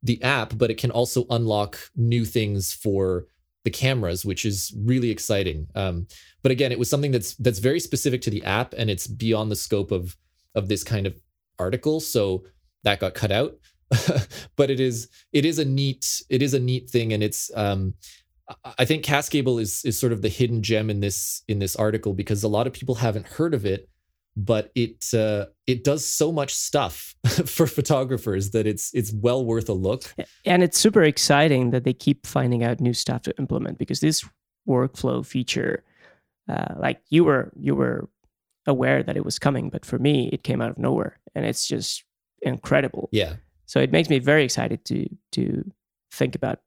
the app, but it can also unlock new things for the cameras, which is really exciting. Um, but again, it was something that's that's very specific to the app, and it's beyond the scope of of this kind of article. So that got cut out. but it is it is a neat it is a neat thing, and it's um, I- think Cascable is is sort of the hidden gem in this in this article because a lot of people haven't heard of it, but it uh, it does so much stuff for photographers that it's it's well worth a look. And it's super exciting that they keep finding out new stuff to implement because this workflow feature, uh, like you were you were aware that it was coming, but for me it came out of nowhere, and it's just incredible. Yeah. So it makes me very excited to to think about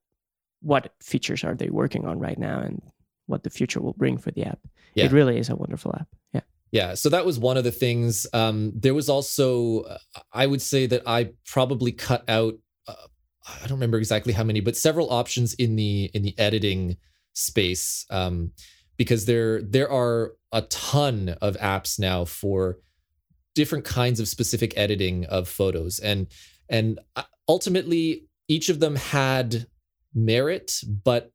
what features are they working on right now and what the future will bring for the app. Yeah. It really is a wonderful app. Yeah. Yeah, so that was one of the things. Um, there was also, uh, I would say that I probably cut out. Uh, I don't remember exactly how many, but several options in the in the editing space um, because there there are a ton of apps now for different kinds of specific editing of photos, and and uh, ultimately each of them had merit, but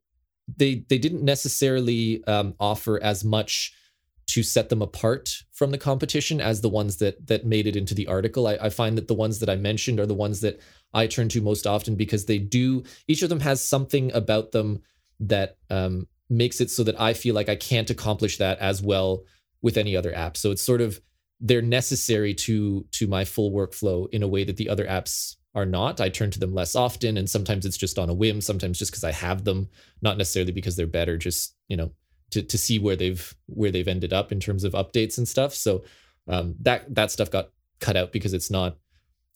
they they didn't necessarily um, offer as much to set them apart from the competition as the ones that that made it into the article. I, I find that the ones that I mentioned are the ones that I turn to most often because they do each of them has something about them that um, makes it so that I feel like I can't accomplish that as well with any other app. So it's sort of they're necessary to to my full workflow in a way that the other apps are not. I turn to them less often, and sometimes it's just on a whim. Sometimes just because I have them, not necessarily because they're better. Just you know to to see where they've where they've ended up in terms of updates and stuff. So um, that that stuff got cut out because it's not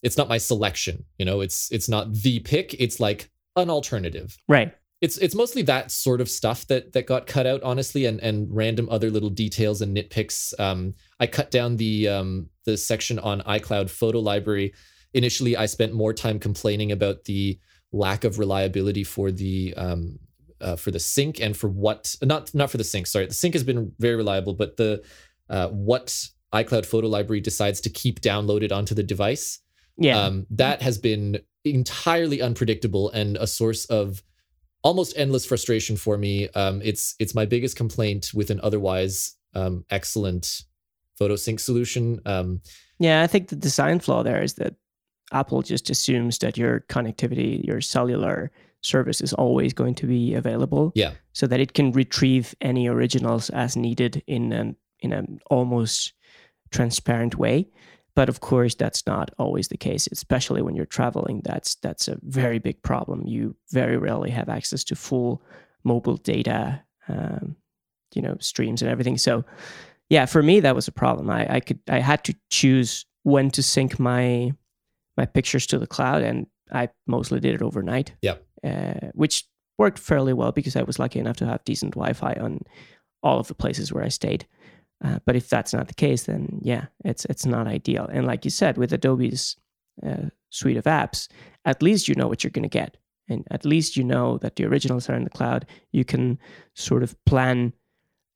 it's not my selection. You know, it's it's not the pick. It's like an alternative. Right. It's it's mostly that sort of stuff that that got cut out, honestly, and and random other little details and nitpicks. Um, I cut down the um, the section on iCloud photo library. Initially, I spent more time complaining about the lack of reliability for the um, uh, for the sync and for what not not for the sync. Sorry, the sync has been very reliable, but the uh, what iCloud Photo Library decides to keep downloaded onto the device. Yeah. Um, that has been entirely unpredictable and a source of almost endless frustration for me. Um, it's it's my biggest complaint with an otherwise um, excellent photo sync solution. Um, yeah, I think the design flaw there is that Apple just assumes that your connectivity, your cellular service is always going to be available. Yeah. So that it can retrieve any originals as needed in an in an almost transparent way. But of course, that's not always the case, especially when you're traveling. That's that's a very big problem. You very rarely have access to full mobile data, um, you know, streams and everything. So, yeah, for me that was a problem. I, I could I had to choose when to sync my my pictures to the cloud, and I mostly did it overnight. Yeah, uh, which worked fairly well because I was lucky enough to have decent Wi-Fi on all of the places where I stayed. Uh, but if that's not the case, then yeah, it's it's not ideal. And like you said, with Adobe's uh, suite of apps, at least you know what you're going to get, and at least you know that the originals are in the cloud. You can sort of plan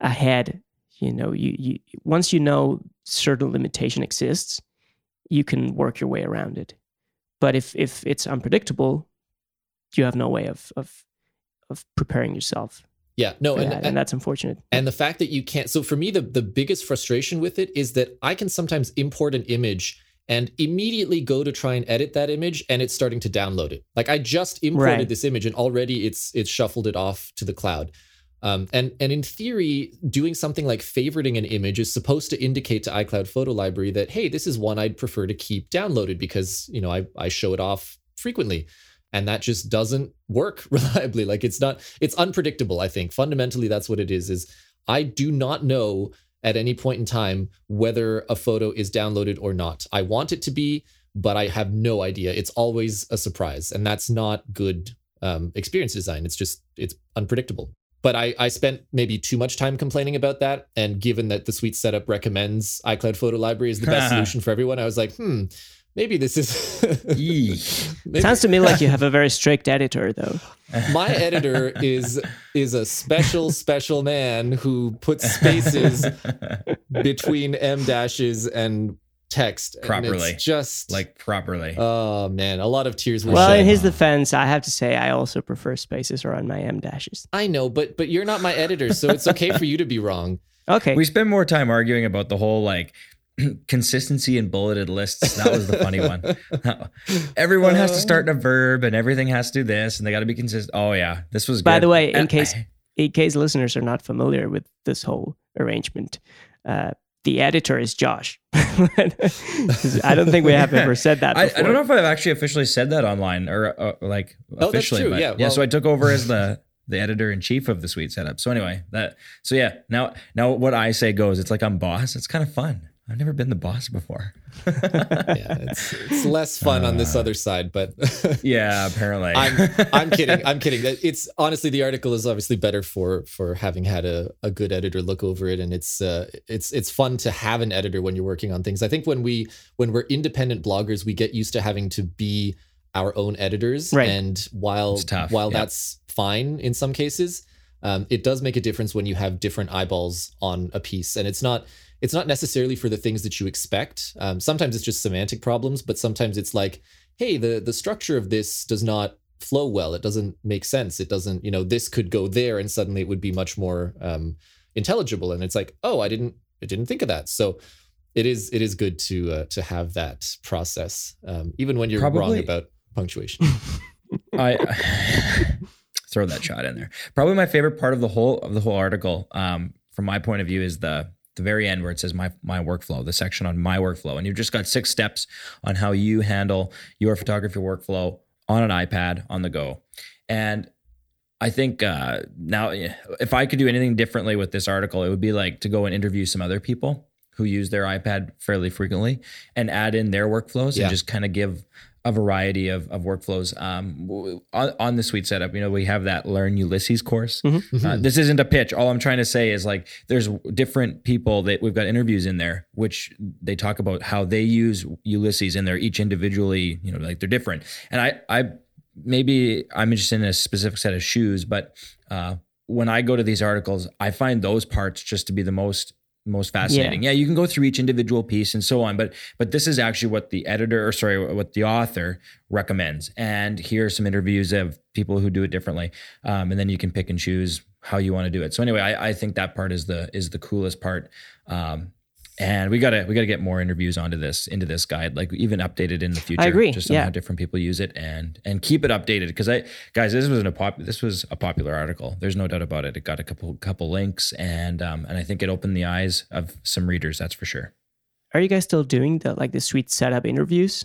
ahead. You know, you you once you know certain limitation exists, you can work your way around it. But if if it's unpredictable, you have no way of of of preparing yourself yeah, no, and, that, and, that's unfortunate. And the fact that you can't. So for me, the the biggest frustration with it is that I can sometimes import an image and immediately go to try and edit that image, and it's starting to download it. Like I just imported right. this image, and already it's it's shuffled it off to the cloud. Um, and and in theory, doing something like favoriting an image is supposed to indicate to iCloud Photo Library that hey, this is one I'd prefer to keep downloaded because you know I I show it off frequently. And that just doesn't work reliably. Like it's not it's unpredictable i think. Fundamentally that's what it is is i do not know at any point in time whether a photo is downloaded or not. I want it to be but i have no idea. It's always a surprise. And that's not good um, experience design. It's just it's unpredictable but I, I spent maybe too much time complaining about that and given that the sweet setup recommends icloud photo library is the best solution for everyone i was like hmm maybe this is maybe. sounds to me like you have a very strict editor though my editor is is a special special man who puts spaces between em dashes and text properly just like properly oh man a lot of tears well shed. in his defense i have to say i also prefer spaces around my em dashes i know but but you're not my editor so it's okay for you to be wrong okay we spend more time arguing about the whole like consistency in bulleted lists. That was the funny one. Everyone has to start in a verb and everything has to do this and they got to be consistent. Oh yeah, this was. By good. the way, in case in case listeners are not familiar with this whole arrangement, uh, the editor is Josh. I don't think we have ever said that. I, I, don't know if I've actually officially said that online or uh, like oh, officially. But, yeah, well, yeah. So I took over as the the editor in chief of the sweet setup. So anyway, that so yeah. Now now what I say goes. It's like I'm boss. It's kind of fun. I've never been the boss before. yeah, it's, it's less fun uh, on this other side, but yeah, apparently. I'm I'm kidding. I'm kidding. It's honestly the article is obviously better for for having had a, a good editor look over it, and it's uh it's it's fun to have an editor when you're working on things. I think when we when we're independent bloggers, we get used to having to be our own editors, right. and while while yep. that's fine in some cases, um, it does make a difference when you have different eyeballs on a piece, and it's not it's not necessarily for the things that you expect. Um, sometimes it's just semantic problems, but sometimes it's like, hey, the the structure of this does not flow well. It doesn't make sense. It doesn't, you know, this could go there, and suddenly it would be much more um, intelligible. And it's like, oh, I didn't, I didn't think of that. So it is, it is good to uh, to have that process, um, even when you're Probably. wrong about punctuation. I throw that shot in there. Probably my favorite part of the whole of the whole article, um, from my point of view, is the the very end where it says my my workflow, the section on my workflow, and you've just got six steps on how you handle your photography workflow on an iPad on the go. And I think uh, now, if I could do anything differently with this article, it would be like to go and interview some other people who use their iPad fairly frequently and add in their workflows yeah. and just kind of give a variety of, of workflows um, on, on the sweet setup. You know, we have that Learn Ulysses course. Mm-hmm. Uh, mm-hmm. this isn't a pitch. All I'm trying to say is like there's different people that we've got interviews in there, which they talk about how they use Ulysses and they're each individually, you know, like they're different. And I, I maybe I'm interested in a specific set of shoes, but uh, when I go to these articles, I find those parts just to be the most most fascinating. Yeah. yeah. you can go through each individual piece and so on, but but this is actually what the editor or sorry, what the author recommends. And here are some interviews of people who do it differently, um, and then you can pick and choose how you want to do it. So anyway, I, I think that part is the is the coolest part. Um, and we gotta we gotta get more interviews onto this into this guide like even updated in the future i agree just on yeah. how different people use it and and keep it updated because i guys this was a pop this was a popular article there's no doubt about it it got a couple couple links and um and i think it opened the eyes of some readers that's for sure are you guys still doing the like the sweet setup interviews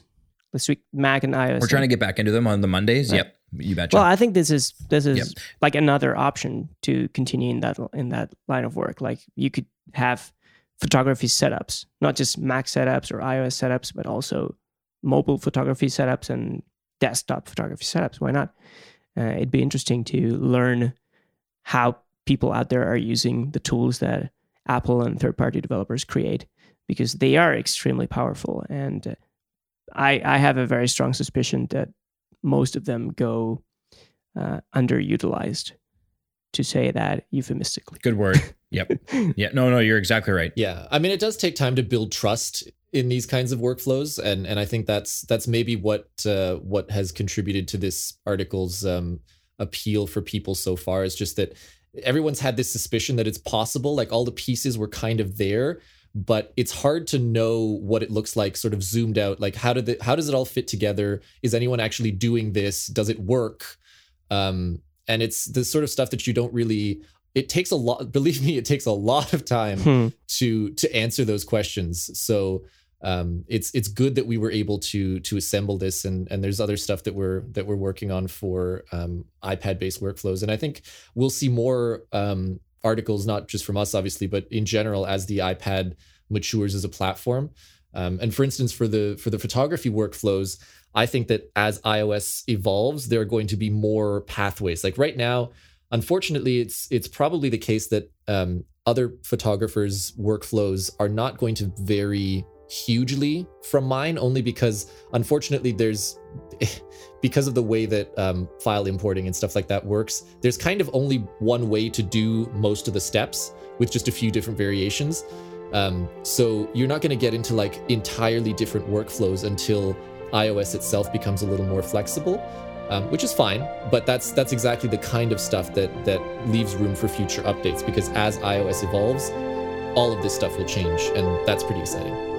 the sweet mac and ios we're trying to get back into them on the mondays right. yep you betcha. Well, I think this is this is yep. like another option to continue in that in that line of work. Like you could have photography setups, not just Mac setups or iOS setups, but also mobile photography setups and desktop photography setups. Why not? Uh, it'd be interesting to learn how people out there are using the tools that Apple and third party developers create because they are extremely powerful. And I, I have a very strong suspicion that most of them go uh, underutilized to say that euphemistically. Good word. Yep. yeah. No, no, you're exactly right. Yeah. I mean, it does take time to build trust in these kinds of workflows, and and I think that's that's maybe what uh, what has contributed to this article's um, appeal for people so far is just that everyone's had this suspicion that it's possible. Like all the pieces were kind of there, but it's hard to know what it looks like sort of zoomed out like how did the, how does it all fit together is anyone actually doing this does it work um, and it's the sort of stuff that you don't really it takes a lot believe me it takes a lot of time hmm. to to answer those questions so um, it's it's good that we were able to to assemble this and and there's other stuff that we're that we're working on for um, iPad based workflows and I think we'll see more um, articles not just from us obviously but in general as the iPad matures as a platform um, and for instance for the for the photography workflows I think that as iOS evolves, there are going to be more pathways. Like right now, unfortunately, it's it's probably the case that um, other photographers' workflows are not going to vary hugely from mine, only because unfortunately there's because of the way that um, file importing and stuff like that works. There's kind of only one way to do most of the steps with just a few different variations. Um, so you're not going to get into like entirely different workflows until iOS itself becomes a little more flexible, um, which is fine. But that's that's exactly the kind of stuff that that leaves room for future updates because as iOS evolves, all of this stuff will change, and that's pretty exciting.